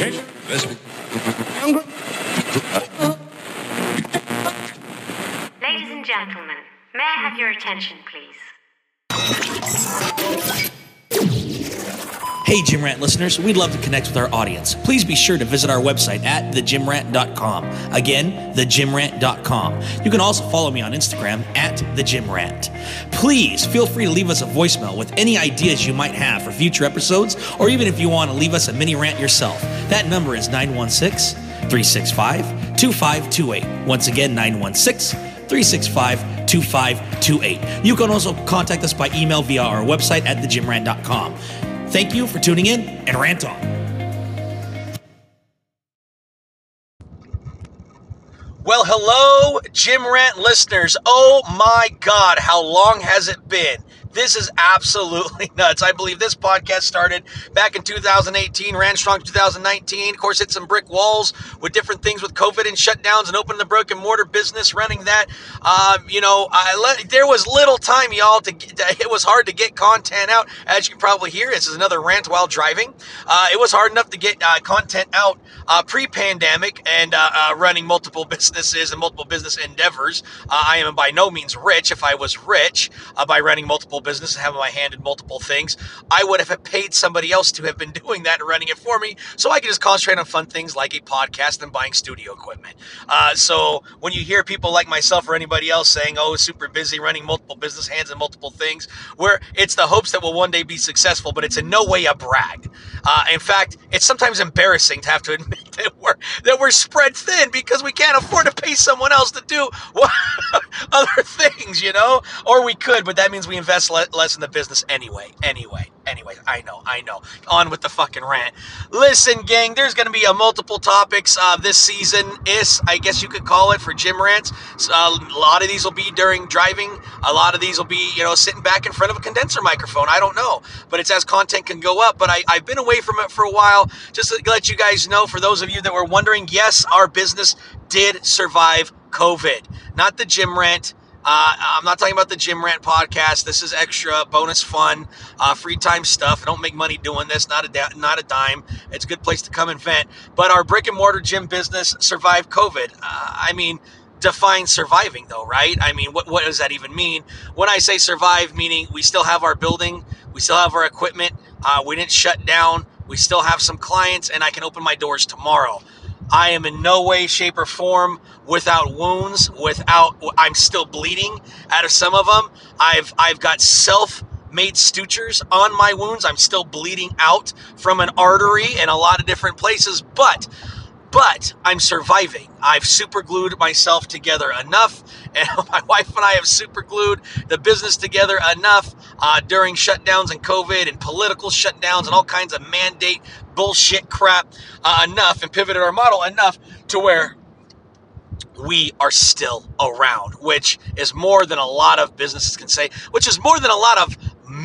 Ladies and gentlemen, may I have your attention, please? Hey, Gym Rant listeners, we'd love to connect with our audience. Please be sure to visit our website at thegymrant.com. Again, thegymrant.com. You can also follow me on Instagram at thegymrant. Please feel free to leave us a voicemail with any ideas you might have for future episodes, or even if you want to leave us a mini rant yourself. That number is 916 365 2528. Once again, 916 365 2528. You can also contact us by email via our website at thegymrant.com. Thank you for tuning in and rant on. Well, hello, Gym Rant listeners. Oh my God, how long has it been? This is absolutely nuts. I believe this podcast started back in 2018, ran strong 2019. Of course, hit some brick walls with different things with COVID and shutdowns and opening the brick and mortar business, running that. Um, you know, let, there was little time, y'all, to, get, it was hard to get content out. As you can probably hear, this is another rant while driving. Uh, it was hard enough to get uh, content out uh, pre-pandemic and uh, uh, running multiple businesses and multiple business endeavors. Uh, I am by no means rich. If I was rich by running multiple business and having my hand in multiple things, I would have paid somebody else to have been doing that and running it for me, so I could just concentrate on fun things like a podcast and buying studio equipment. Uh, so when you hear people like myself or anybody else saying, "Oh, super busy running multiple business hands and multiple things," where it's the hopes that will one day be successful, but it's in no way a brag. Uh, in fact, it's sometimes embarrassing to have to admit that we're that we're spread thin because we can't afford to pay someone else to do other things, you know. Or we could, but that means we invest less in the business anyway. Anyway, anyway. I know, I know. On with the fucking rant. Listen, gang. There's going to be a multiple topics uh, this season. Is I guess you could call it for gym rants. So, uh, a lot of these will be during driving. A lot of these will be, you know, sitting back in front of a condenser microphone. I don't know, but it's as content can go up. But I, I've been away from it for a while. Just to let you guys know, for those of you that were wondering, yes, our business did survive COVID. Not the gym rant. Uh, I'm not talking about the Gym Rant podcast. This is extra bonus fun, uh, free time stuff. I don't make money doing this. Not a da- not a dime. It's a good place to come and vent. But our brick and mortar gym business survived COVID. Uh, I mean, define surviving though, right? I mean, what what does that even mean? When I say survive, meaning we still have our building, we still have our equipment. Uh, we didn't shut down. We still have some clients, and I can open my doors tomorrow. I am in no way, shape, or form without wounds. Without, I'm still bleeding out of some of them. I've I've got self made sutures on my wounds. I'm still bleeding out from an artery in a lot of different places, but but I'm surviving. I've super glued myself together enough, and my wife and I have super glued the business together enough uh, during shutdowns and COVID and political shutdowns and all kinds of mandate bullshit crap uh, enough and pivoted our model enough to where we are still around, which is more than a lot of businesses can say, which is more than a lot of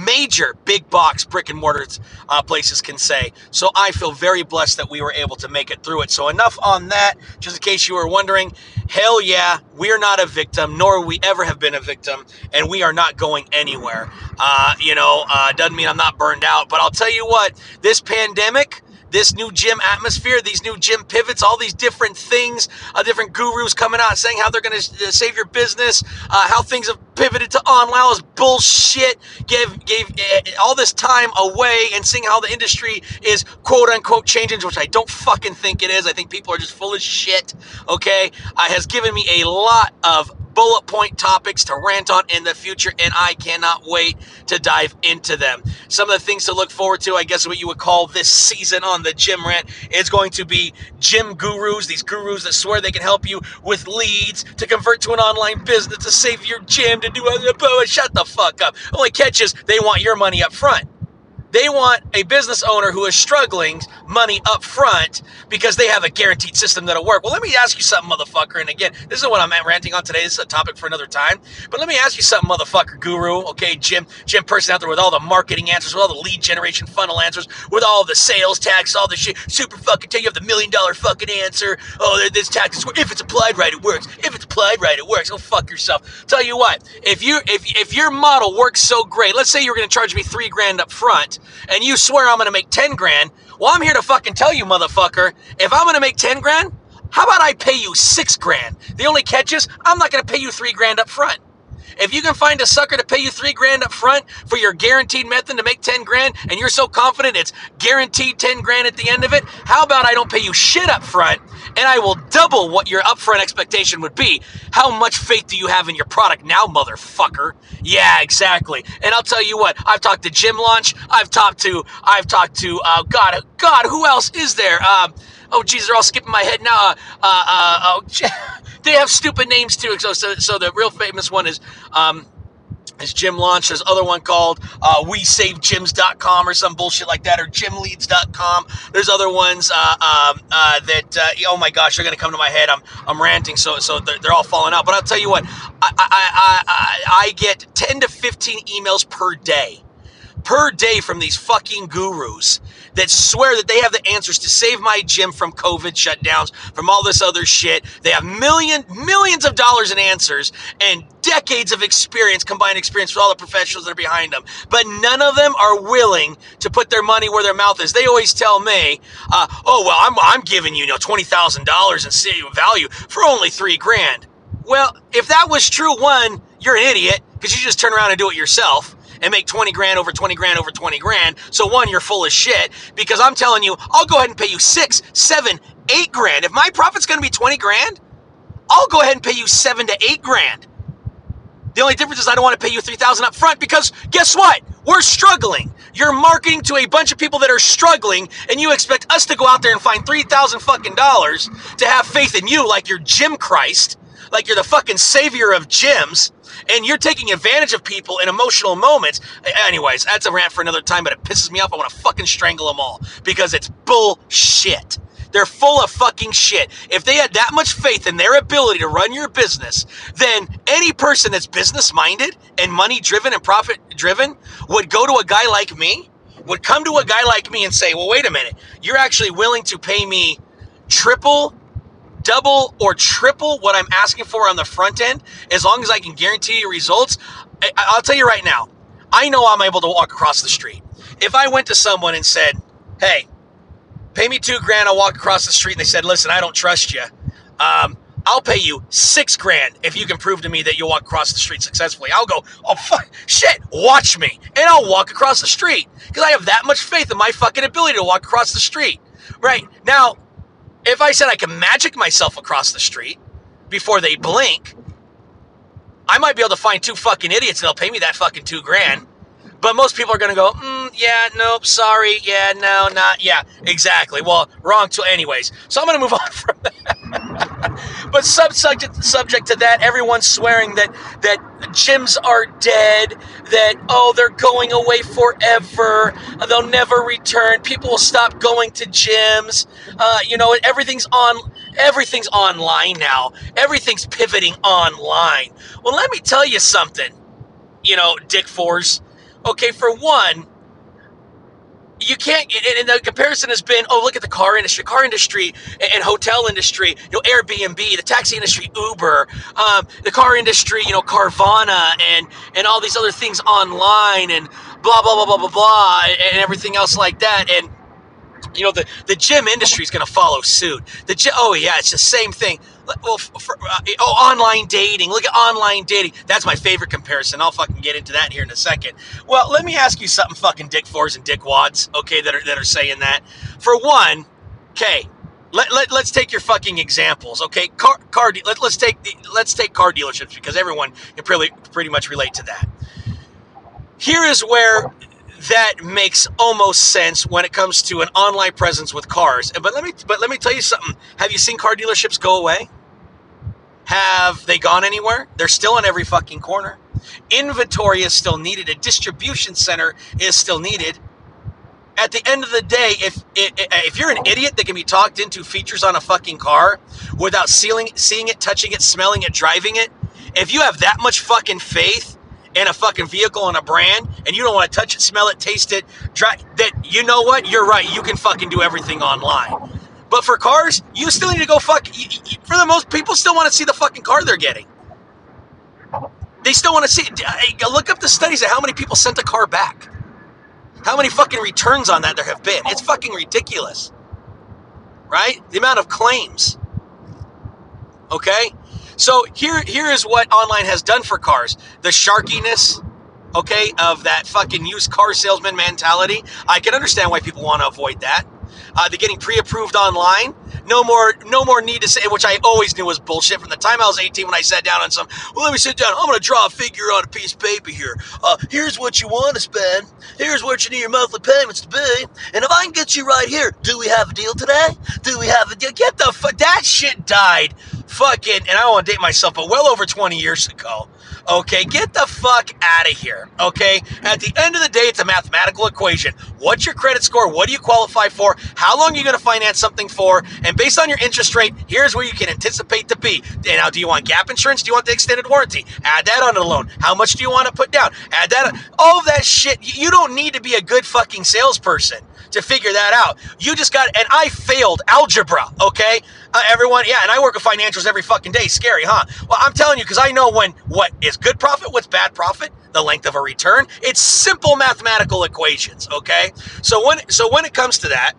major big box brick and mortar uh, places can say. So I feel very blessed that we were able to make it through it. So enough on that. Just in case you were wondering, hell yeah, we're not a victim, nor we ever have been a victim, and we are not going anywhere. Uh, you know, uh, doesn't mean I'm not burned out, but I'll tell you what, this pandemic this new gym atmosphere, these new gym pivots, all these different things, uh, different gurus coming out saying how they're going to uh, save your business, uh, how things have pivoted to online, this bullshit, gave gave uh, all this time away, and seeing how the industry is quote unquote changing, which I don't fucking think it is. I think people are just full of shit. Okay, uh, has given me a lot of bullet point topics to rant on in the future, and I cannot wait to dive into them. Some of the things to look forward to, I guess, what you would call this season on the Gym Rant is going to be gym gurus, these gurus that swear they can help you with leads to convert to an online business, to save your gym, to do other. Shut the fuck up. Only catch is they want your money up front. They want a business owner who is struggling money up front because they have a guaranteed system that'll work. Well, let me ask you something, motherfucker. And again, this is what I'm ranting on today. This is a topic for another time. But let me ask you something, motherfucker guru. Okay, Jim, Jim person out there with all the marketing answers, with all the lead generation funnel answers, with all the sales tax, all the shit. Super fucking tell you have the million dollar fucking answer. Oh, this tax is if it's applied right, it works. If it's applied right, it works. Oh, fuck yourself. Tell you what, if you if if your model works so great, let's say you're going to charge me three grand up front and you swear I'm gonna make 10 grand, well, I'm here to fucking tell you, motherfucker, if I'm gonna make 10 grand, how about I pay you six grand? The only catch is I'm not gonna pay you three grand up front. If you can find a sucker to pay you three grand up front for your guaranteed method to make 10 grand and you're so confident it's guaranteed 10 grand at the end of it, how about I don't pay you shit up front and I will double what your upfront expectation would be? How much faith do you have in your product now, motherfucker? Yeah, exactly. And I'll tell you what, I've talked to Gym Launch, I've talked to, I've talked to, uh, God, God, who else is there? Um, oh, geez, they're all skipping my head now. Uh, uh, uh, oh, they have stupid names too. So, so, so the real famous one is um, is Gym Launch. There's other one called uh, WeSaveGyms.com or some bullshit like that, or GymLeads.com. There's other ones uh, um, uh, that uh, oh my gosh, they're gonna come to my head. I'm I'm ranting, so so they're, they're all falling out. But I'll tell you what, I, I I I get 10 to 15 emails per day per day from these fucking gurus that swear that they have the answers to save my gym from COVID shutdowns, from all this other shit. They have million millions of dollars in answers and decades of experience, combined experience with all the professionals that are behind them. But none of them are willing to put their money where their mouth is. They always tell me, uh, "Oh well, I'm I'm giving you, you know twenty thousand dollars in value for only three grand." Well, if that was true, one, you're an idiot because you just turn around and do it yourself and make 20 grand over 20 grand over 20 grand. So one, you're full of shit because I'm telling you, I'll go ahead and pay you six, seven, eight grand. If my profit's going to be 20 grand, I'll go ahead and pay you seven to eight grand. The only difference is I don't want to pay you 3000 up front because guess what? We're struggling. You're marketing to a bunch of people that are struggling and you expect us to go out there and find 3000 fucking dollars to have faith in you like you're Jim Christ, like you're the fucking savior of gyms and you're taking advantage of people in emotional moments. Anyways, that's a rant for another time, but it pisses me off. I want to fucking strangle them all because it's bullshit. They're full of fucking shit. If they had that much faith in their ability to run your business, then any person that's business minded and money driven and profit driven would go to a guy like me, would come to a guy like me and say, well, wait a minute, you're actually willing to pay me triple double or triple what I'm asking for on the front end, as long as I can guarantee you results, I, will tell you right now, I know I'm able to walk across the street. If I went to someone and said, hey, pay me two grand, I'll walk across the street, and they said, listen, I don't trust you. Um, I'll pay you six grand if you can prove to me that you'll walk across the street successfully. I'll go, oh, fuck, shit, watch me. And I'll walk across the street because I have that much faith in my fucking ability to walk across the street. Right. Now, if I said I can magic myself across the street before they blink, I might be able to find two fucking idiots and they'll pay me that fucking two grand. But most people are going to go, mm, yeah, nope, sorry, yeah, no, not, yeah, exactly. Well, wrong to, anyways. So I'm going to move on from that. but sub subject subject to that, everyone's swearing that that gyms are dead, that oh they're going away forever, they'll never return. People will stop going to gyms. Uh, you know, everything's on everything's online now. Everything's pivoting online. Well, let me tell you something. You know, Dick Force Okay, for one, you can't and the comparison has been oh look at the car industry car industry and hotel industry you know airbnb the taxi industry uber um, the car industry you know carvana and and all these other things online and blah blah blah blah blah blah and everything else like that. And you know the the gym industry is going to follow suit the oh yeah it's the same thing well, for, uh, oh, online dating. Look at online dating. That's my favorite comparison. I'll fucking get into that here in a second. Well, let me ask you something, fucking Dick Fours and Dick Wads, okay, that are, that are saying that. For one, okay, let, let, let's take your fucking examples, okay? Car, car let, let's take the, let's take car dealerships because everyone can pretty, pretty much relate to that. Here is where that makes almost sense when it comes to an online presence with cars. But let me but let me tell you something. Have you seen car dealerships go away? Have they gone anywhere? They're still on every fucking corner. Inventory is still needed. A distribution center is still needed. At the end of the day, if if you're an idiot that can be talked into features on a fucking car without seeing, seeing it, touching it, smelling it, driving it, if you have that much fucking faith in a fucking vehicle and a brand, and you don't want to touch it, smell it, taste it, try that. You know what? You're right. You can fucking do everything online. But for cars, you still need to go fuck. For the most people, still want to see the fucking car they're getting. They still want to see. Look up the studies of how many people sent a car back. how many fucking returns on that there have been. It's fucking ridiculous. Right? The amount of claims. Okay? So here here is what online has done for cars. The sharkiness, okay, of that fucking used car salesman mentality. I can understand why people want to avoid that. Uh, they're getting pre-approved online. No more, no more need to say, which I always knew was bullshit from the time I was 18 when I sat down on some. Well, let me sit down. I'm going to draw a figure on a piece of paper here. Uh, here's what you want to spend. Here's what you need your monthly payments to be. And if I can get you right here, do we have a deal today? Do we have a deal? Get the fuck. That shit died fucking, and I don't want to date myself, but well over 20 years ago. Okay, get the fuck out of here. Okay, at the end of the day, it's a mathematical equation. What's your credit score? What do you qualify for? How long are you going to finance something for? And based on your interest rate, here's where you can anticipate to be. Now, do you want gap insurance? Do you want the extended warranty? Add that onto the loan. How much do you want to put down? Add that. On. All of that shit. You don't need to be a good fucking salesperson to figure that out. You just got, and I failed algebra, okay? Uh, everyone, yeah, and I work with financials every fucking day. Scary, huh? Well, I'm telling you, because I know when what is good profit, what's bad profit, the length of a return. It's simple mathematical equations, okay? So when so when it comes to that,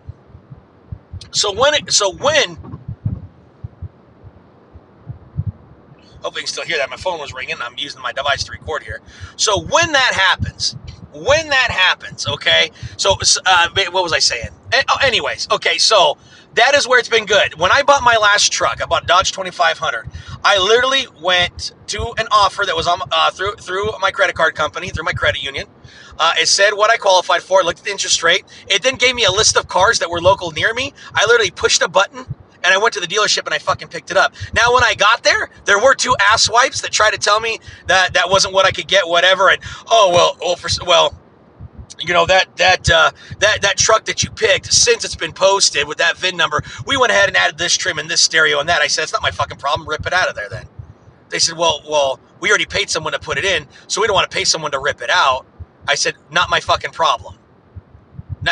so when it so when Hopefully you can still hear that. My phone was ringing. I'm using my device to record here. So when that happens, when that happens, okay? So, uh, what was I saying? Oh, anyways, okay, so that is where it's been good. When I bought my last truck, I bought Dodge 2500. I literally went to an offer that was on uh, through through my credit card company, through my credit union. Uh, it said what I qualified for. Looked at the interest rate. It then gave me a list of cars that were local near me. I literally pushed a button and I went to the dealership and I fucking picked it up. Now, when I got there, there were two ass wipes that tried to tell me that that wasn't what I could get, whatever. And oh well, well, for, well you know that that uh, that that truck that you picked since it's been posted with that VIN number, we went ahead and added this trim and this stereo and that. I said it's not my fucking problem. Rip it out of there then. They said, well, well, we already paid someone to put it in, so we don't want to pay someone to rip it out. I said, not my fucking problem.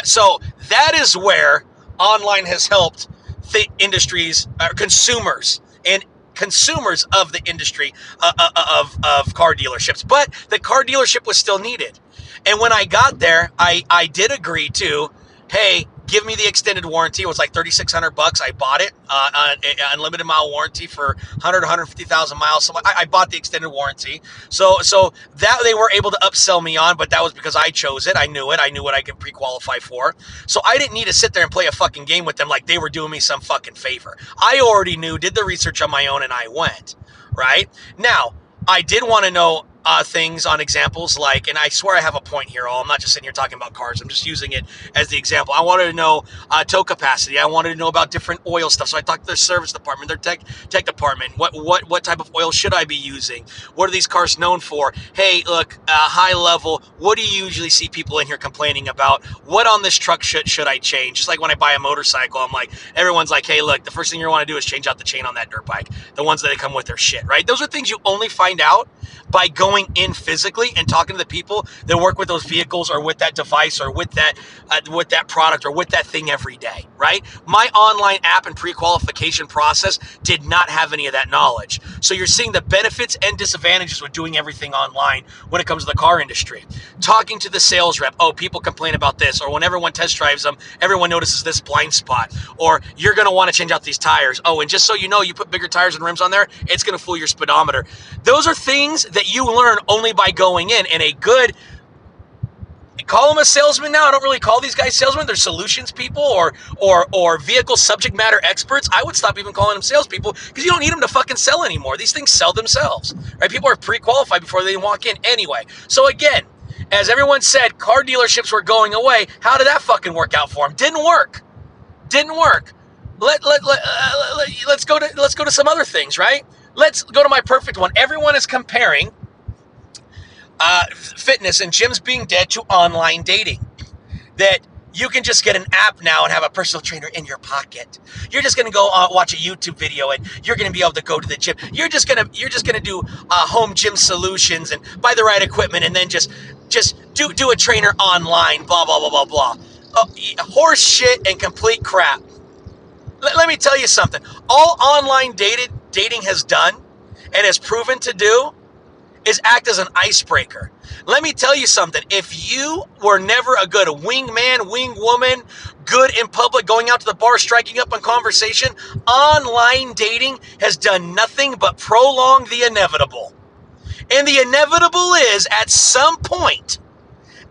So that is where online has helped the industries, uh, consumers, and consumers of the industry uh, uh, uh, of, of car dealerships. But the car dealership was still needed. And when I got there, I, I did agree to, hey, give me the extended warranty. It was like 3600 bucks. I bought it, uh, uh unlimited mile warranty for 100, 150,000 miles. So I, I, bought the extended warranty. So, so that they were able to upsell me on, but that was because I chose it. I knew it. I knew what I could pre-qualify for. So I didn't need to sit there and play a fucking game with them like they were doing me some fucking favor. I already knew, did the research on my own, and I went. Right now, I did want to know uh, things on examples like, and I swear I have a point here. All I'm not just sitting here talking about cars. I'm just using it as the example. I wanted to know uh, tow capacity. I wanted to know about different oil stuff. So I talked to their service department, their tech tech department. What what what type of oil should I be using? What are these cars known for? Hey, look, uh, high level. What do you usually see people in here complaining about? What on this truck should should I change? Just like when I buy a motorcycle, I'm like, everyone's like, hey, look, the first thing you want to do is change out the chain on that dirt bike. The ones that come with their shit, right? Those are things you only find out by going in physically and talking to the people that work with those vehicles or with that device or with that uh, with that product or with that thing every day, right? My online app and pre-qualification process did not have any of that knowledge. So you're seeing the benefits and disadvantages with doing everything online when it comes to the car industry. Talking to the sales rep, oh, people complain about this, or when everyone test drives them, everyone notices this blind spot, or you're going to want to change out these tires. Oh, and just so you know, you put bigger tires and rims on there, it's going to fool your speedometer. Those are things that you learn only by going in. And a good call them a salesman now. I don't really call these guys salesmen. They're solutions people or or or vehicle subject matter experts. I would stop even calling them salespeople because you don't need them to fucking sell anymore. These things sell themselves, right? People are pre-qualified before they walk in anyway. So again, as everyone said, car dealerships were going away. How did that fucking work out for them? Didn't work. Didn't work. Let let, let, uh, let let's go to let's go to some other things, right? Let's go to my perfect one. Everyone is comparing uh, fitness and gyms being dead to online dating. That you can just get an app now and have a personal trainer in your pocket. You're just to go uh, watch a YouTube video and you're to be able to go to the gym. You're just to you're just to do uh, home gym solutions and buy the right equipment and then just just do do a trainer online. Blah blah blah blah blah. Uh, horse shit and complete crap. L- let me tell you something. All online dated dating has done and has proven to do is act as an icebreaker. Let me tell you something. If you were never a good wingman, wing woman, good in public, going out to the bar, striking up on conversation, online dating has done nothing but prolong the inevitable. And the inevitable is at some point,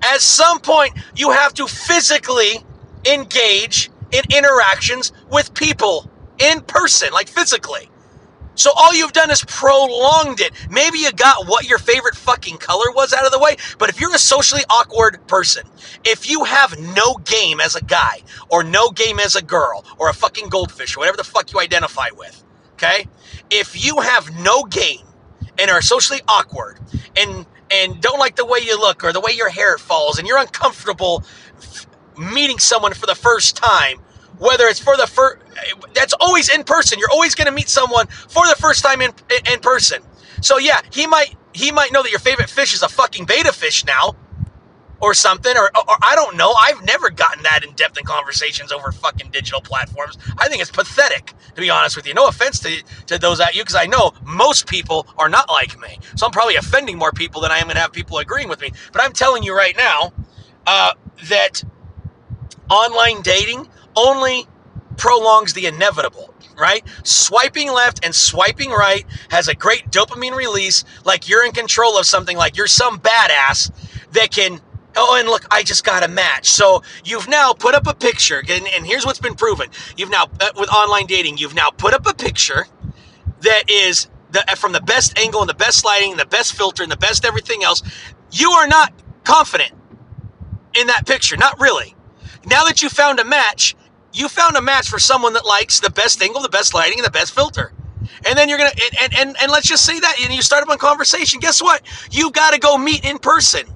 at some point, you have to physically engage in interactions with people in person, like physically. So all you've done is prolonged it. Maybe you got what your favorite fucking color was out of the way, but if you're a socially awkward person, if you have no game as a guy, or no game as a girl, or a fucking goldfish, or whatever the fuck you identify with, okay? If you have no game and are socially awkward and and don't like the way you look or the way your hair falls and you're uncomfortable meeting someone for the first time, whether it's for the first that's always in person. You're always going to meet someone for the first time in in person. So yeah he might he might know that your favorite fish is a fucking betta fish now or something or, or i don't know. I've never gotten that in depth in conversations over fucking digital platforms. I think it's pathetic to be honest with you. No offense to, to those at you because i know most people are not like me. So i'm probably offending more people than i am going to have people agreeing with me. But i'm telling you right now uh, that online dating only prolongs the inevitable, right? Swiping left and swiping right has a great dopamine release, like you're in control of something, like you're some badass that can. Oh, and look, I just got a match. So you've now put up a picture, and, and here's what's been proven. You've now, uh, with online dating, you've now put up a picture that is the, from the best angle and the best lighting and the best filter and the best everything else. You are not confident in that picture, not really. Now that you found a match, you found a match for someone that likes the best angle, the best lighting, and the best filter. And then you're gonna and and, and let's just say that and you start up a conversation. Guess what? You got to go meet in person.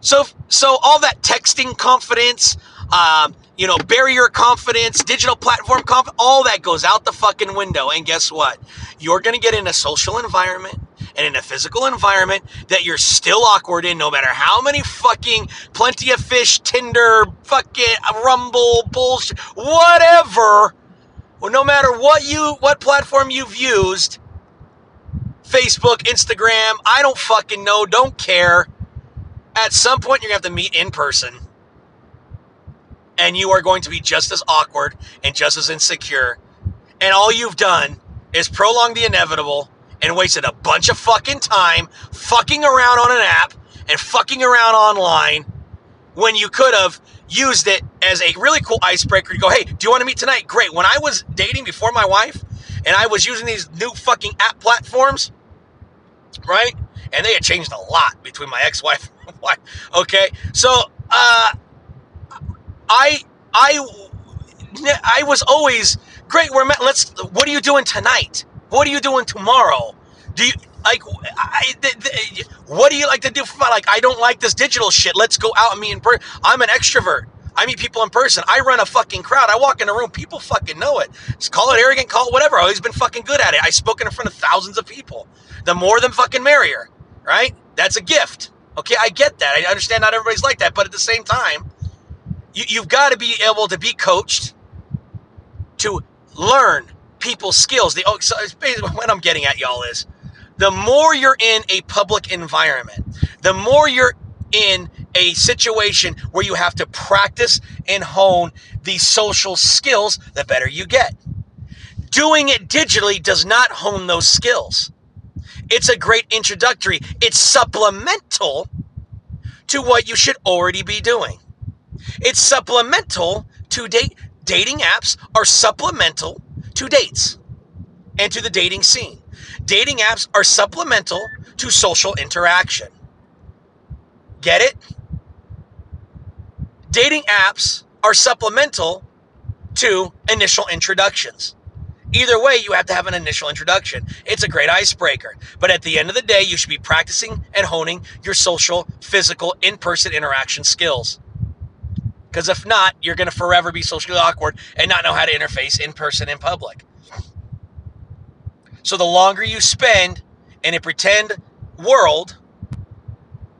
So so all that texting confidence, um, you know, barrier confidence, digital platform confidence, all that goes out the fucking window. And guess what? You're gonna get in a social environment and in a physical environment that you're still awkward in, no matter how many fucking plenty of fish, Tinder, fucking uh, Bumble, bullshit, whatever. Well, no matter what you, what platform you've used, Facebook, Instagram, I don't fucking know, don't care. At some point, you're gonna have to meet in person. And you are going to be just as awkward and just as insecure. And all you've done is prolong the inevitable and wasted a bunch of fucking time fucking around on an app and fucking around online when you could have used it as a really cool icebreaker to go, hey, do you want to meet tonight? Great. When I was dating before my wife and I was using these new fucking app platforms, right? And they had changed a lot between my ex-wife and wife. Okay. So uh I I I was always great, we're met let's what are you doing tonight? What are you doing tomorrow? Do you like? I, th- th- what do you like to do for? Like, I don't like this digital shit. Let's go out and meet in person. I'm an extrovert. I meet people in person. I run a fucking crowd. I walk in a room. People fucking know it. Just call it arrogant, call it whatever. I've always been fucking good at it. I've spoken in front of thousands of people. The more, the fucking merrier, right? That's a gift. Okay, I get that. I understand not everybody's like that, but at the same time, you, you've got to be able to be coached to learn people's skills. The oh, so basically what I'm getting at, y'all, is the more you're in a public environment, the more you're in a situation where you have to practice and hone these social skills, the better you get. Doing it digitally does not hone those skills. It's a great introductory. It's supplemental to what you should already be doing. It's supplemental to date. Dating apps are supplemental to dates and to the dating scene. Dating apps are supplemental to social interaction. Get it? Dating apps are supplemental to initial introductions. Either way, you have to have an initial introduction. It's a great icebreaker. But at the end of the day, you should be practicing and honing your social, physical, in person interaction skills. Because if not, you're going to forever be socially awkward and not know how to interface in person in public. So the longer you spend in a pretend world,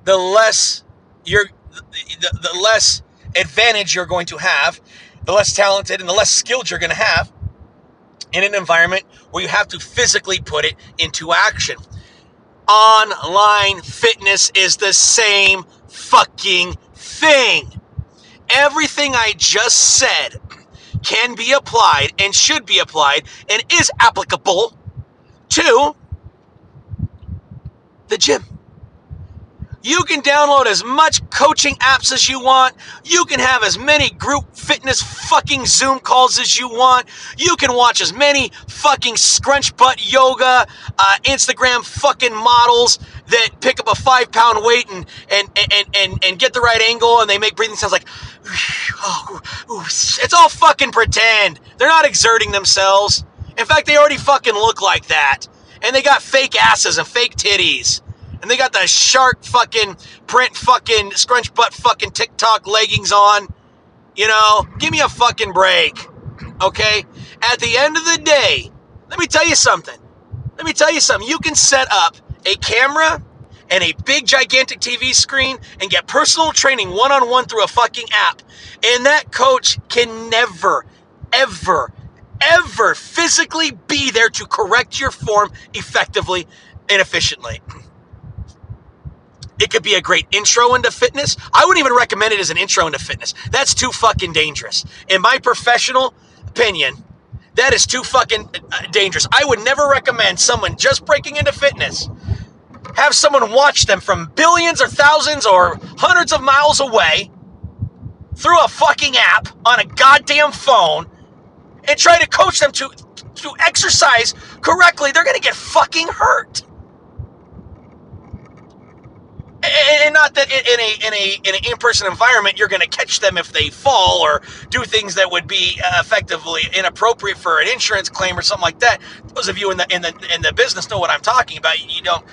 the less you're the, the less advantage you're going to have, the less talented and the less skilled you're going to have in an environment where you have to physically put it into action. online fitness is the same fucking thing. Everything I just said can be applied and should be applied and is applicable to the gym. You can download as much coaching apps as you want. You can have as many group fitness fucking Zoom calls as you want. You can watch as many fucking scrunch butt yoga, uh, Instagram fucking models that pick up a five pound weight and, and, and, and, and get the right angle and they make breathing sounds like, oh, it's all fucking pretend. They're not exerting themselves. In fact, they already fucking look like that. And they got fake asses and fake titties and they got the shark fucking print fucking scrunch butt fucking TikTok leggings on. You know, give me a fucking break. Okay? At the end of the day, let me tell you something. Let me tell you something. You can set up a camera and a big gigantic TV screen and get personal training one on one through a fucking app. And that coach can never, ever, ever physically be there to correct your form effectively and efficiently. It could be a great intro into fitness. I wouldn't even recommend it as an intro into fitness. That's too fucking dangerous. In my professional opinion, that is too fucking uh, dangerous. I would never recommend someone just breaking into fitness have someone watch them from billions or thousands or hundreds of miles away through a fucking app on a goddamn phone and try to coach them to to exercise correctly. They're going to get fucking hurt and not that in a in a in an in-person environment you're going to catch them if they fall or do things that would be uh, effectively inappropriate for an insurance claim or something like that. Those of you in the in the in the business know what I'm talking about. You don't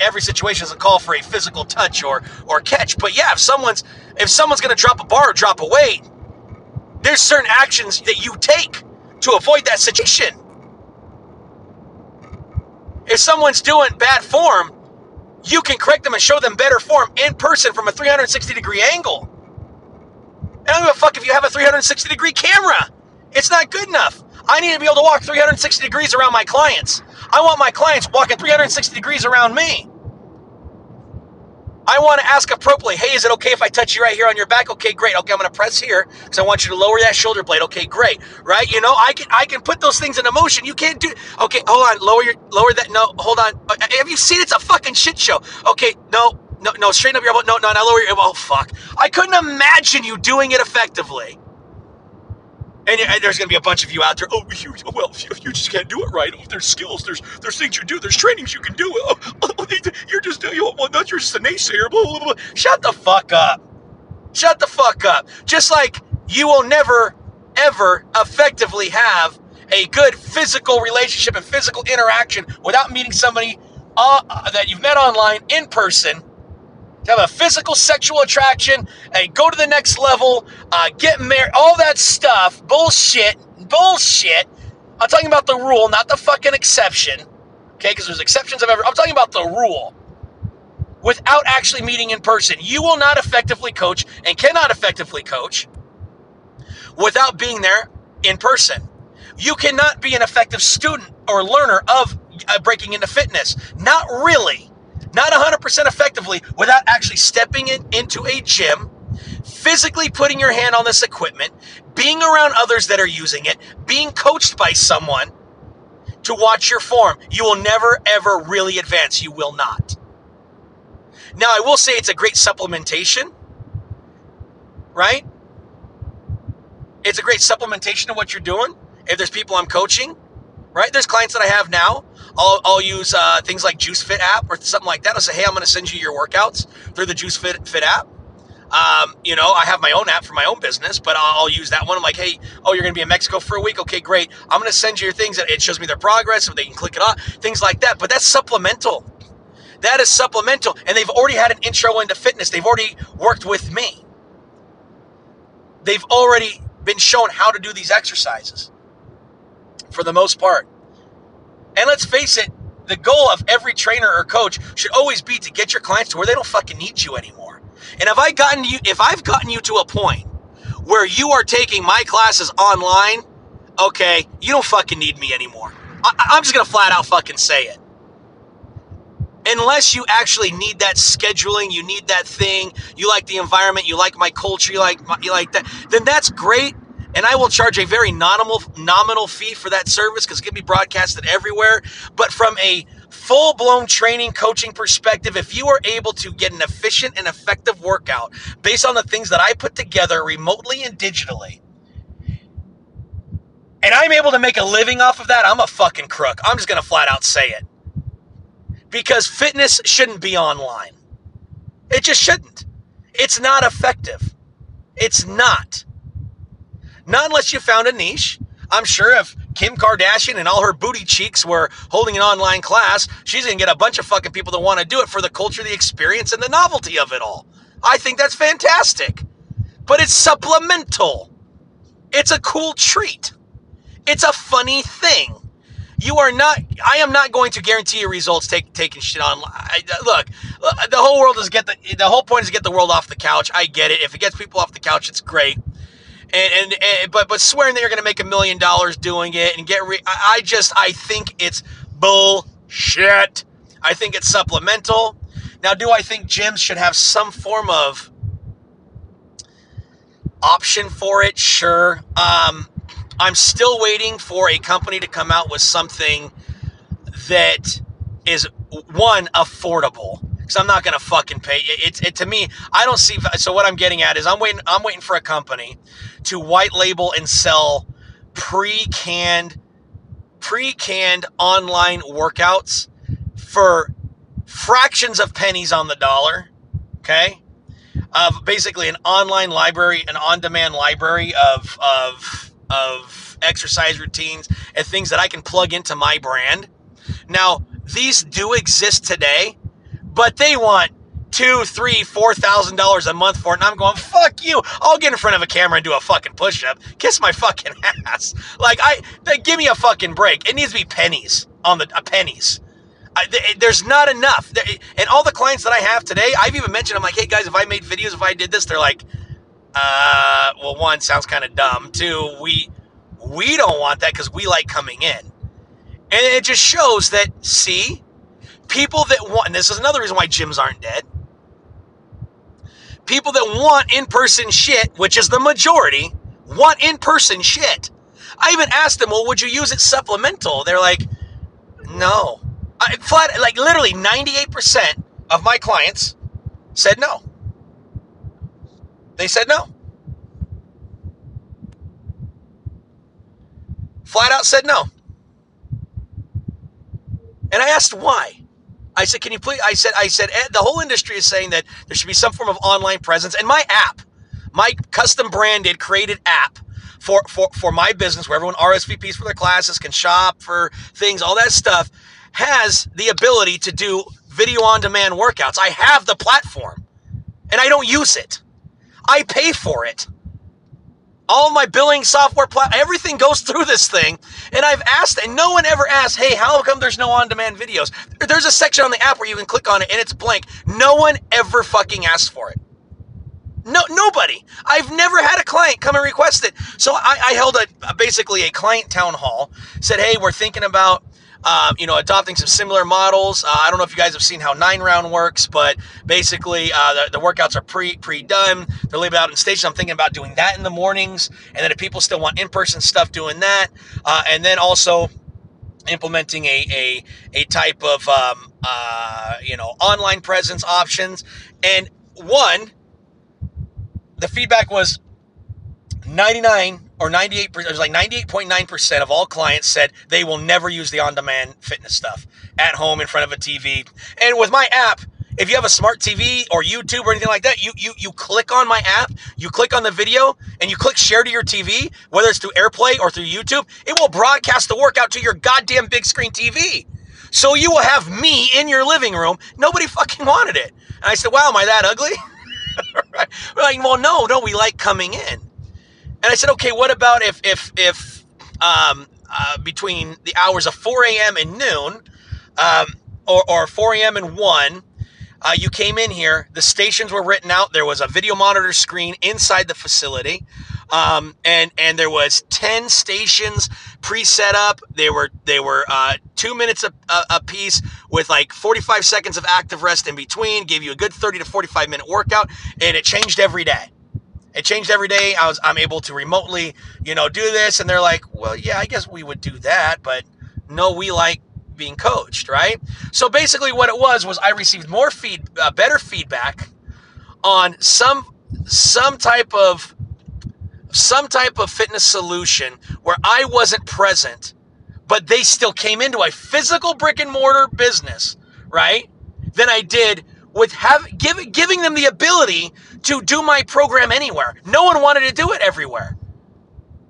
every situation is a call for a physical touch or or catch. But yeah, if someone's if someone's going to drop a bar or drop a weight, there's certain actions that you take to avoid that situation. If someone's doing bad form, you can correct them and show them better form in person from a 360 degree angle. I don't give a fuck if you have a 360 degree camera. It's not good enough. I need to be able to walk 360 degrees around my clients. I want my clients walking 360 degrees around me. I want to ask appropriately, hey, is it okay if I touch you right here on your back? Okay, great. Okay, I'm going to press here because I want you to lower that shoulder blade. Okay, great. Right? You know, I can I can put those things into motion. You can't do. Okay, hold on. Lower your lower that. No, hold on. Uh, have you seen? It's a fucking shit show. Okay, no, no, no. Straighten up your elbow. No, no, now lower your. Oh fuck. I couldn't imagine you doing it effectively. And, there's going to be a bunch of you out there. Oh, you, well, you just can't do it right. Oh, there's skills. There's there's things you do. There's trainings you can do. Oh, oh, you're just you well, not you're just a naysayer. Blah, blah, blah. Shut the fuck up. Shut the fuck up. Just like you will never ever effectively have a good physical relationship and physical interaction without meeting somebody uh, that you've met online in person to have a physical sexual attraction, and go to the next level, uh, get married, all that stuff, bullshit, bullshit. I'm talking about the rule, not the fucking exception. Okay, because there's exceptions of every. I'm talking about the rule. Without actually meeting in person, you will not effectively coach and cannot effectively coach without being there in person. You cannot be an effective student or learner of uh, breaking into fitness. Not really not 100% effectively without actually stepping in, into a gym, physically putting your hand on this equipment, being around others that are using it, being coached by someone to watch your form. You will never, ever really advance. You will not. Now, I will say it's a great supplementation, right? It's a great supplementation of what you're doing. If there's people I'm coaching, right? There's clients that I have now I'll, I'll use uh, things like Juice Fit app or something like that. I'll say, hey, I'm going to send you your workouts through the JuiceFit Fit app. Um, you know, I have my own app for my own business, but I'll, I'll use that one. I'm like, hey, oh, you're going to be in Mexico for a week? Okay, great. I'm going to send you your things. It shows me their progress, so they can click it on, things like that. But that's supplemental. That is supplemental. And they've already had an intro into fitness. They've already worked with me. They've already been shown how to do these exercises for the most part. And let's face it, the goal of every trainer or coach should always be to get your clients to where they don't fucking need you anymore. And if I gotten you if I've gotten you to a point where you are taking my classes online, okay, you don't fucking need me anymore. I, am just gonna flat out fucking say it. unless you actually need that scheduling, you need that thing, you like the environment, you like my culture, you like you like that, then that's great. And I will charge a very nominal nominal fee for that service because it can be broadcasted everywhere. But from a full blown training coaching perspective, if you are able to get an efficient and effective workout based on the things that I put together remotely and digitally, and I'm able to make a living off of that, I'm a fucking crook. I'm just to flat out say it. Because fitness shouldn't be online. It just shouldn't. It's not effective. It's not. Not unless you found a niche. I'm sure if Kim Kardashian and all her booty cheeks were holding an online class, she's going to get a bunch of fucking people that want to do it for the culture, the experience, and the novelty of it all. I think that's fantastic. But it's supplemental. It's a cool treat. It's a funny thing. You are not. I am not going to guarantee you results take, taking shit on. Look, uh, the whole world is get the the whole point is get the world off the couch. I get it. If it gets people off the couch, it's great. And, and, and but but swearing that you're going to make a million dollars doing it and get re, I, I just I think it's bullshit. I think it's supplemental. Now, do I think gyms should have some form of option for it? Sure. Um, I'm still waiting for a company to come out with something that is one affordable because I'm not gonna fucking pay. It's it, it, to me. I don't see. So what I'm getting at is I'm waiting. I'm waiting for a company to white label and sell pre-canned, pre-canned online workouts for fractions of pennies on the dollar. Okay, of basically an online library, an on-demand library of of of exercise routines and things that I can plug into my brand. Now, these do exist today, but they want two, three, four thousand dollars a month for it. And I'm going, fuck you. I'll get in front of a camera and do a fucking push-up. Kiss my fucking ass. Like I give me a fucking break. It needs to be pennies on the uh, pennies. I, th- there's not enough. And all the clients that I have today, I've even mentioned, I'm like, hey guys, if I made videos, if I did this, they're like, uh, well, one sounds kind of dumb. Two, we we don't want that because we like coming in, and it just shows that see, people that want. And this is another reason why gyms aren't dead. People that want in-person shit, which is the majority, want in-person shit. I even asked them, well, would you use it supplemental? They're like, no. I, flat, like literally 98% of my clients said no. They said no. Flat out said no. And I asked why. I said, "Can you please?" I said, "I said eh, the whole industry is saying that there should be some form of online presence." And my app, my custom branded, created app for for for my business, where everyone RSVPs for their classes, can shop for things, all that stuff, has the ability to do video on demand workouts. I have the platform, and I don't use it. I pay for it. All my billing software, everything goes through this thing. And I've asked, and no one ever asked, hey, how come there's no on demand videos? There's a section on the app where you can click on it and it's blank. No one ever fucking asked for it. No, nobody. I've never had a client come and request it. So I, I held a basically a client town hall. Said, hey, we're thinking about um, you know, adopting some similar models. Uh, I don't know if you guys have seen how nine round works, but basically uh, the, the, workouts are pre pre done. They're laid out in stations. I'm thinking about doing that in the mornings, and then if people still want in person stuff, doing that, uh, and then also implementing a a, a type of um, uh, you know online presence options. And one, the feedback was 99 or 98 percent, it was like 98.9% of all clients said they will never use the on-demand fitness stuff at home in front of a TV. And with my app, if you have a smart TV or YouTube or anything like that, you you you click on my app, you click on the video, and you click share to your TV, whether it's through AirPlay or through YouTube, it will broadcast the workout to your goddamn big screen TV. So you will have me in your living room. Nobody fucking wanted it. And I said, "Wow, am I that ugly?" We're like, "Well, no, no, we like coming in." And I said, okay, what about if if if um, uh, between the hours of 4 a.m. and noon, um, or, or 4 a.m. and 1, uh, you came in here, the stations were written out, there was a video monitor screen inside the facility. Um, and and there was 10 stations pre-set up. They were they were uh, two minutes a, a, a piece with like 45 seconds of active rest in between. Gave you a good 30 to 45 minute workout, and it changed every day. It changed every day. I was I'm able to remotely, you know, do this, and they're like, well, yeah, I guess we would do that, but no, we like being coached, right? So basically, what it was was I received more feed, uh, better feedback on some some type of some type of fitness solution where I wasn't present, but they still came into a physical brick and mortar business, right? Than I did with have give, giving them the ability to do my program anywhere. No one wanted to do it everywhere.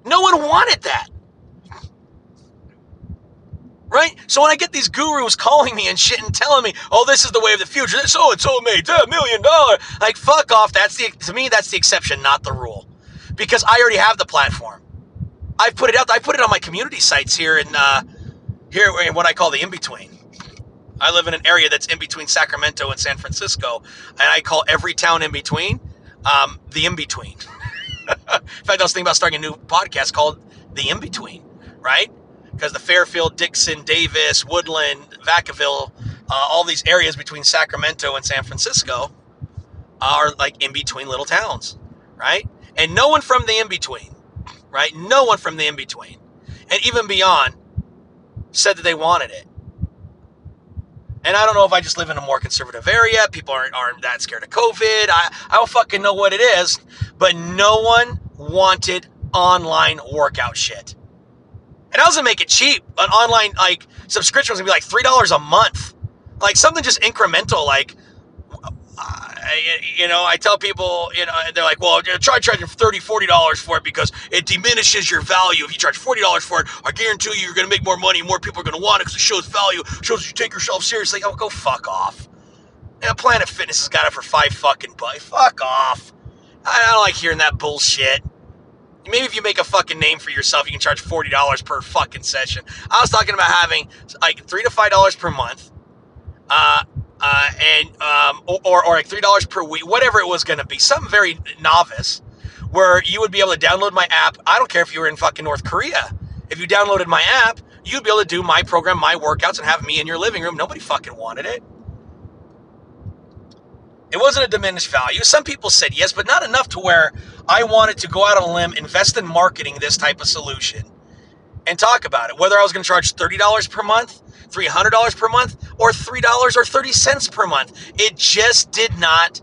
No one wanted that. Right? So when I get these gurus calling me and shit and telling me, oh, this is the way of the future, this so it's so made a million dollar. Like, fuck off. That's the to me, that's the exception, not the rule. Because I already have the platform. I've put it out, I put it on my community sites here in uh here in what I call the in-between. I live in an area that's in between Sacramento and San Francisco, and I call every town in between um, the in between. in fact, I was thinking about starting a new podcast called The In Between, right? Because the Fairfield, Dixon, Davis, Woodland, Vacaville, uh, all these areas between Sacramento and San Francisco are like in between little towns, right? And no one from the in between, right? No one from the in between, and even beyond, said that they wanted it. And I don't know if I just live in a more conservative area. People aren't, aren't that scared of COVID. I, I don't fucking know what it is. But no one wanted online workout shit. And I was gonna make it cheap. An online like subscription was gonna be like three dollars a month. Like something just incremental, like You know, I tell people, you know, they're like, well, try charging $30, $40 for it because it diminishes your value. If you charge $40 for it, I guarantee you you're going to make more money. More people are going to want it because it shows value, shows you take yourself seriously. Oh, go fuck off. Yeah, Planet Fitness has got it for five fucking bucks. Fuck off. I don't like hearing that bullshit. Maybe if you make a fucking name for yourself, you can charge $40 per fucking session. I was talking about having like 3 to $5 per month. Uh, uh, and um, or, or like three dollars per week, whatever it was going to be, something very novice, where you would be able to download my app. I don't care if you were in fucking North Korea. If you downloaded my app, you'd be able to do my program, my workouts, and have me in your living room. Nobody fucking wanted it. It wasn't a diminished value. Some people said yes, but not enough to where I wanted to go out on a limb, invest in marketing this type of solution, and talk about it. Whether I was going to charge $30 per month, $300 per month, or $3 or 30 cents per month. It just did not,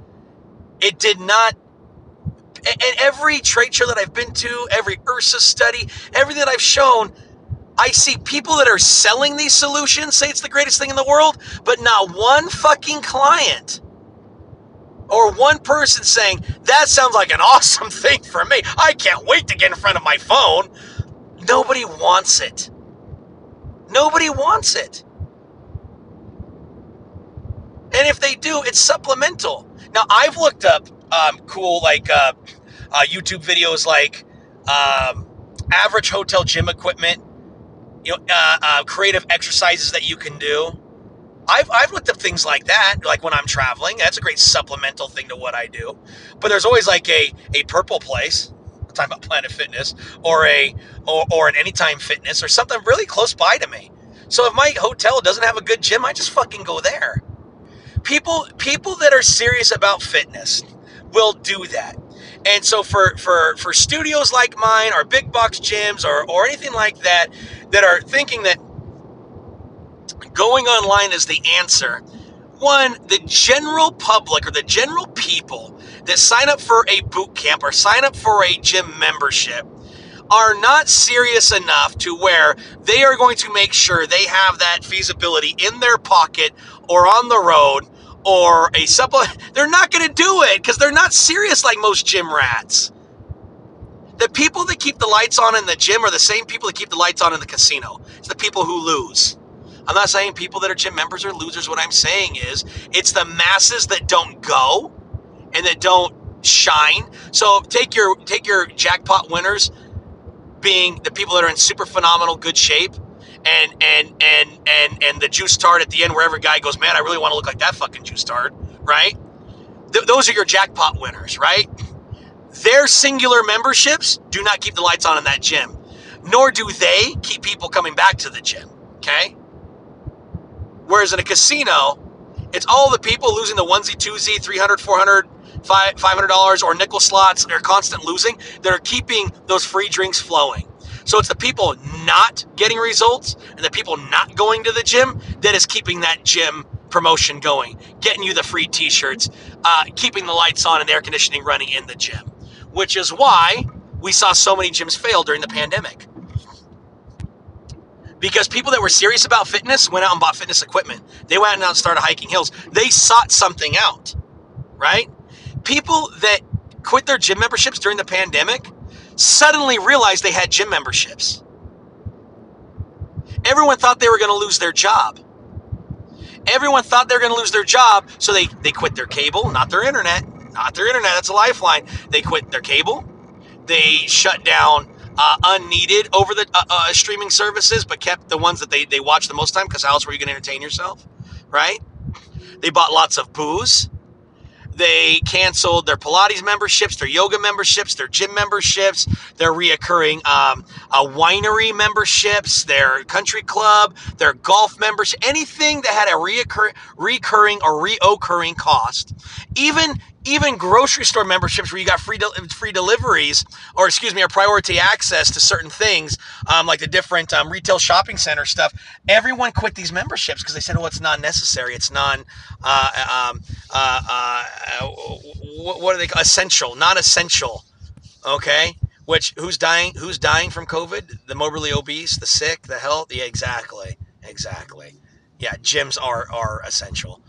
it did not and every trade show that I've been to, every IHRSA study, everything that I've shown, I see people that are selling these solutions say it's the greatest thing in the world, but not one fucking client or one person saying, that sounds like an awesome thing for me. I can't wait to get in front of my phone. Nobody wants it. Nobody wants it. And if they do, it's supplemental. Now, I've looked up um, cool, like uh, uh, YouTube videos like um, average hotel gym equipment, you know, uh, uh, creative exercises that you can do. I've, I've looked up things like that, like when I'm traveling. That's a great supplemental thing to what I do. But there's always like a, a purple place, I'm talking about Planet Fitness, or a or, or an Anytime Fitness, or something really close by to me. So if my hotel doesn't have a good gym, I just fucking go there. People people that are serious about fitness will do that. And so for for for studios like mine or big box gyms or or anything like that that are thinking that going online is the answer, one, the general public or the general people that sign up for a boot camp or sign up for a gym membership are not serious enough to where they are going to make sure they have that feasibility in their pocket or on the road or a supplement. They're not going to do it because they're not serious like most gym rats. The people that keep the lights on in the gym are the same people that keep the lights on in the casino. It's the people who lose. I'm not saying people that are gym members are losers. What I'm saying is it's the masses that don't go and that don't shine. So take your take your jackpot winners being the people that are in super phenomenal good shape and and and and and the juice tart at the end where every guy goes, man, I really want to look like that fucking juice tart, right? Th- those are your jackpot winners, right? Their singular memberships do not keep the lights on in that gym, nor do they keep people coming back to the gym. Okay? Whereas in a casino, it's all the people losing the onesie, twosie, 300, 400, $500 or nickel slots, they're constant losing, that are keeping those free drinks flowing. So it's the people not getting results and the people not going to the gym that is keeping that gym promotion going, getting you the free t shirts, uh, keeping the lights on and the air conditioning running in the gym, which is why we saw so many gyms fail during the pandemic. Because people that were serious about fitness went out and bought fitness equipment. They went out and started hiking hills. They sought something out, right? People that quit their gym memberships during the pandemic suddenly realized they had gym memberships. Everyone thought they were going to lose their job. Everyone thought they were going to lose their job, so they, they quit their cable, not their internet. Not their internet, that's a lifeline. They quit their cable. They shut down uh, unneeded over the uh, uh, streaming services, but kept the ones that they, they watch the most time because how else were you going to entertain yourself? Right? They bought lots of booze. They canceled their Pilates memberships, their yoga memberships, their gym memberships, their reoccurring um, winery memberships, their country club, their golf membership, anything that had a reoccur- recurring or reoccurring cost. Even even grocery store memberships where you got free de- free deliveries or excuse me or priority access to certain things um, like the different um, retail shopping center stuff everyone quit these memberships because they said oh it's not necessary. It's non uh, um, uh, uh, what, what are they essential not essential. Okay? Which who's dying who's dying from covid? The morbidly obese the sick the health yeah exactly exactly. Yeah gyms are are essential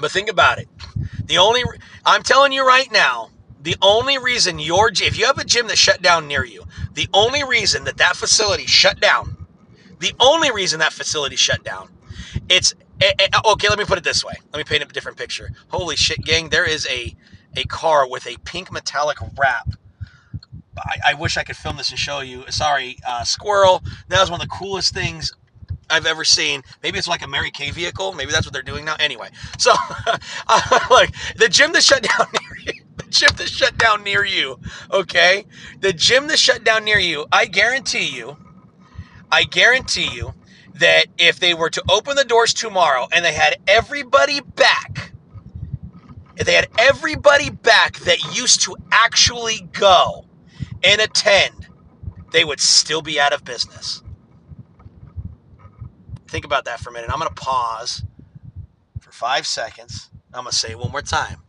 but think about it the only, I'm telling you right now, the only reason your, if you have a gym that shut down near you, the only reason that that facility shut down, the only reason that facility shut down, it's, eh, eh, okay, let me put it this way. Let me paint a different picture. Holy shit, gang, there is a, a car with a pink metallic wrap I, I, wish I could film this and show you. Sorry, uh, squirrel. That was one of the coolest things I've ever seen. Maybe it's like a Mary Kay vehicle. Maybe that's what they're doing now. Anyway, so uh, like the gym that shut down near you, the gym that shut down near you. Okay, the gym that shut down near you. I guarantee you, I guarantee you that if they were to open the doors tomorrow and they had everybody back, if they had everybody back that used to actually go and attend, they would still be out of business. Think about that for a minute. I'm going to pause for five seconds. I'm going to say it one more time.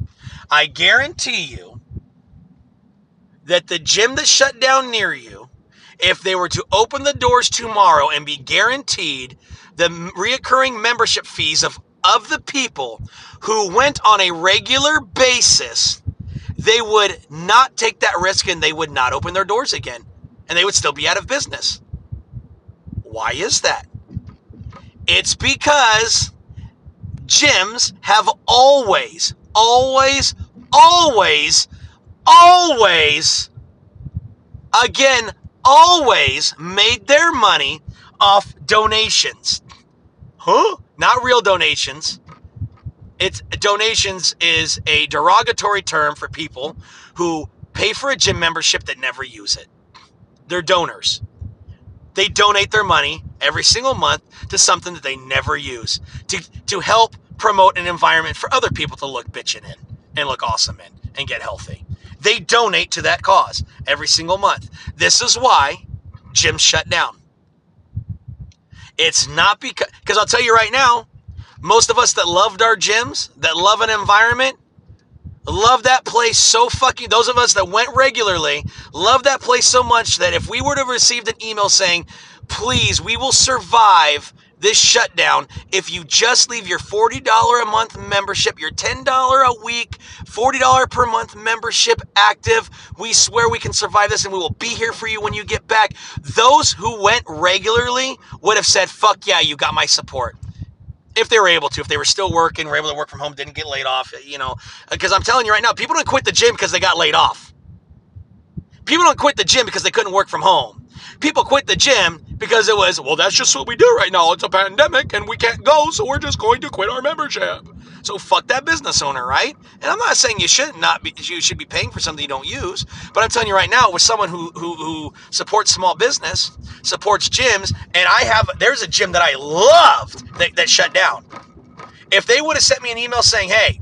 I guarantee you that the gym that shut down near you, if they were to open the doors tomorrow and be guaranteed the reoccurring membership fees of, of the people who went on a regular basis, they would not take that risk and they would not open their doors again. And they would still be out of business. Why is that? It's because gyms have always, always, always, always, again, always made their money off donations. Huh? Not real donations. It's donations is a derogatory term for people who pay for a gym membership that never use it. They're donors. They donate their money every single month to something that they never use to, to help promote an environment for other people to look bitching in and look awesome in and get healthy. They donate to that cause every single month. This is why gyms shut down. It's not because, because I'll tell you right now, most of us that loved our gyms, that love an environment, love that place so fucking those of us that went regularly love that place so much that if we were to have received an email saying please, we will survive this shutdown if you just leave your $40 a month membership, your $10 a week, $40 per month membership active. We swear we can survive this and we will be here for you when you get back. Those who went regularly would have said, fuck yeah, you got my support. If they were able to, if they were still working, were able to work from home, didn't get laid off, you know, because I'm telling you right now, people don't quit the gym because they got laid off. People don't quit the gym because they couldn't work from home. People quit the gym because it was, well, that's just what we do right now. It's a pandemic and we can't go, so we're just going to quit our membership. So fuck that business owner, right? And I'm not saying you should not be you should be paying for something you don't use, but I'm telling you right now, with someone who who, who supports small business, supports gyms, and I have there's a gym that I loved that, that shut down. If they would have sent me an email saying, hey,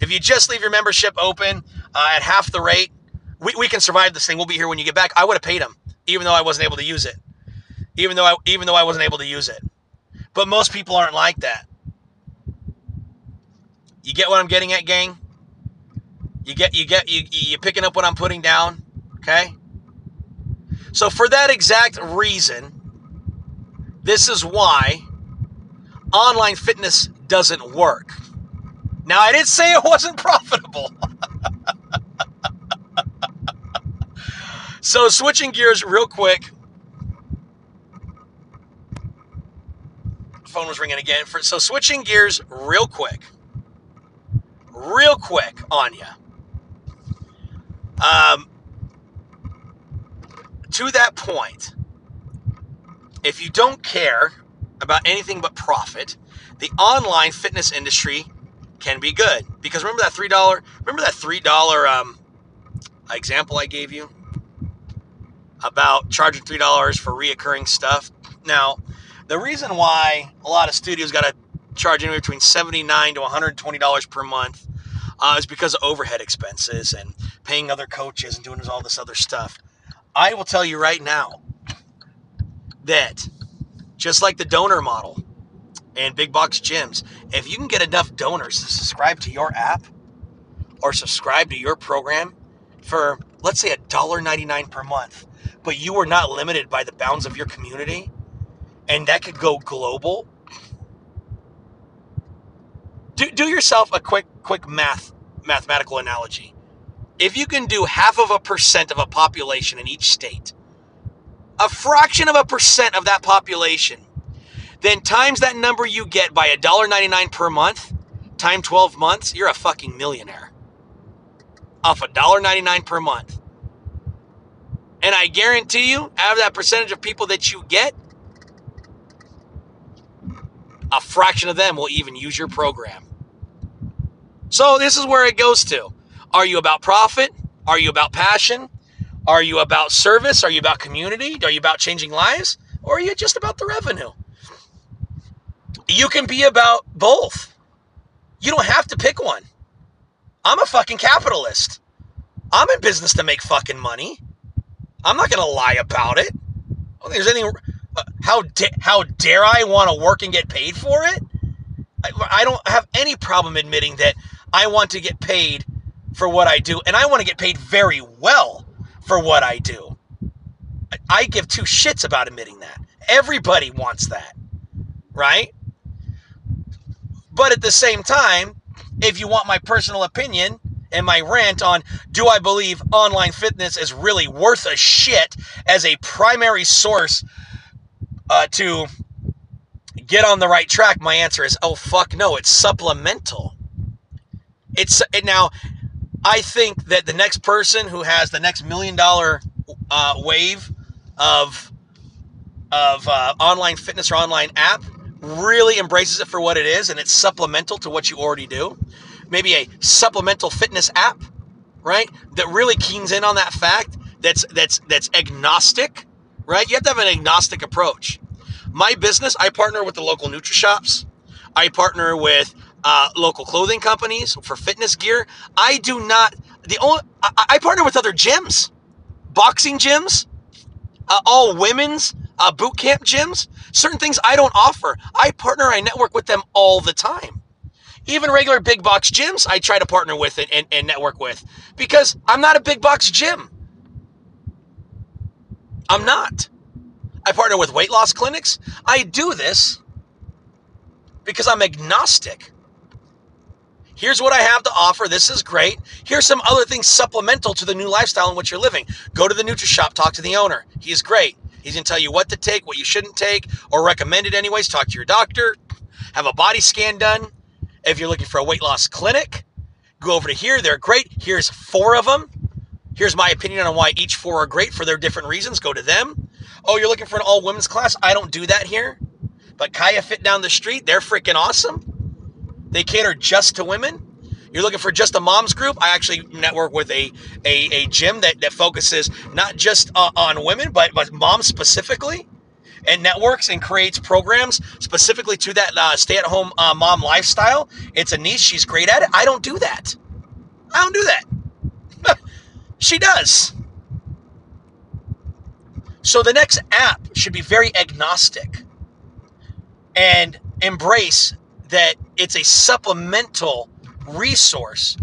if you just leave your membership open uh, at half the rate, we, we can survive this thing. We'll be here when you get back. I would have paid them, even though I wasn't able to use it. Even though I even though I wasn't able to use it. But most people aren't like that. You get what I'm getting at, gang? You get you get you you picking up what I'm putting down, okay? So for that exact reason, this is why online fitness doesn't work. Now I didn't say it wasn't profitable. so switching gears real quick. Phone was ringing again. For, so switching gears real quick real quick on you. Um, to that point, if you don't care about anything but profit, the online fitness industry can be good. Because remember that three dollar, remember that three dollar um, example I gave you about charging three dollars for reoccurring stuff. Now, the reason why a lot of studios got to charge anywhere between seventy nine to one hundred twenty dollars per month uh, is because of overhead expenses and paying other coaches and doing all this other stuff. I will tell you right now that just like the donor model and big box gyms, if you can get enough donors to subscribe to your app or subscribe to your program for let's say $1.99 per month, but you are not limited by the bounds of your community, and that could go global. Do, do yourself a quick quick math mathematical analogy. If you can do half of a percent of a population in each state, a fraction of a percent of that population, then times that number you get by $1.99 per month, time 12 months, you're a fucking millionaire. Off $1.99 per month. And I guarantee you, out of that percentage of people that you get, a fraction of them will even use your program. So this is where it goes to. Are you about profit? Are you about passion? Are you about service? Are you about community? Are you about changing lives? Or are you just about the revenue? You can be about both. You don't have to pick one. I'm a fucking capitalist. I'm in business to make fucking money. I'm not going to lie about it. I don't think there's any. Uh, how, da- how dare I want to work and get paid for it? I, I don't have any problem admitting that I want to get paid for what I do, and I want to get paid very well for what I do. I give two shits about admitting that. Everybody wants that, right? But at the same time, if you want my personal opinion and my rant on do I believe online fitness is really worth a shit as a primary source uh, to get on the right track, my answer is oh, fuck no, it's supplemental. It's it now. I think that the next person who has the next million dollar uh, wave of of uh, online fitness or online app really embraces it for what it is, and it's supplemental to what you already do. Maybe a supplemental fitness app, right? That really keens in on that fact. That's that's that's agnostic, right? You have to have an agnostic approach. My business, I partner with the local NutriShops. I partner with uh, local clothing companies for fitness gear. I do not. The only I, I partner with other gyms, boxing gyms, uh, all women's uh, boot camp gyms. Certain things I don't offer. I partner. I network with them all the time. Even regular big box gyms, I try to partner with and, and, and network with because I'm not a big box gym. I'm not. I partner with weight loss clinics. I do this because I'm agnostic. Here's what I have to offer. This is great. Here's some other things supplemental to the new lifestyle in which you're living. Go to the NutriShop, talk to the owner. He's great. He's going to tell you what to take, what you shouldn't take, or recommend it anyways. Talk to your doctor. Have a body scan done. If you're looking for a weight loss clinic, go over to here. They're great. Here's four of them. Here's my opinion on why each four are great for their different reasons. Go to them. Oh, you're looking for an all women's class? I don't do that here. But Kaya Fit down the street, they're freaking awesome They cater just to women. You're looking for just a mom's group. I actually network with a a, a gym that, that focuses not just uh, on women, but but moms specifically, and networks and creates programs specifically to that uh, stay-at-home uh, mom lifestyle. It's a niche. She's great at it. I don't do that. I don't do that. she does. So the next app should be very agnostic and embrace that it's a supplemental resource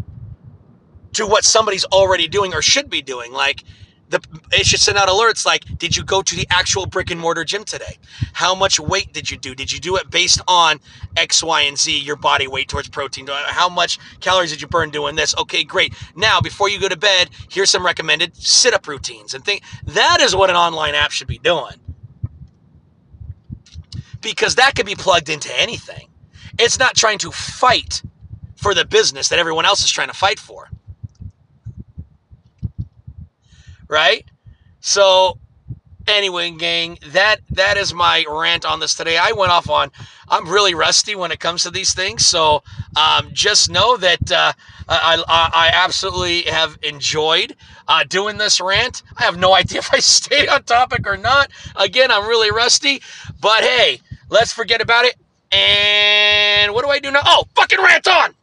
to what somebody's already doing or should be doing. Like the it should send out alerts like, did you go to the actual brick and mortar gym today? How much weight did you do? Did you do it based on X, Y, and Z, your body weight towards protein? How much calories did you burn doing this? Okay, great. Now, before you go to bed, here's some recommended sit-up routines and think that is what an online app should be doing. Because that could be plugged into anything. It's not trying to fight for the business that everyone else is trying to fight for. Right? So anyway, gang, that that is my rant on this today. I went off on. I'm really rusty when it comes to these things, so um, just know that uh, I, I, I absolutely have enjoyed uh, doing this rant. I have no idea if I stayed on topic or not. Again, I'm really rusty, but hey, let's forget about it. And what do I do now? Oh, fucking rant on!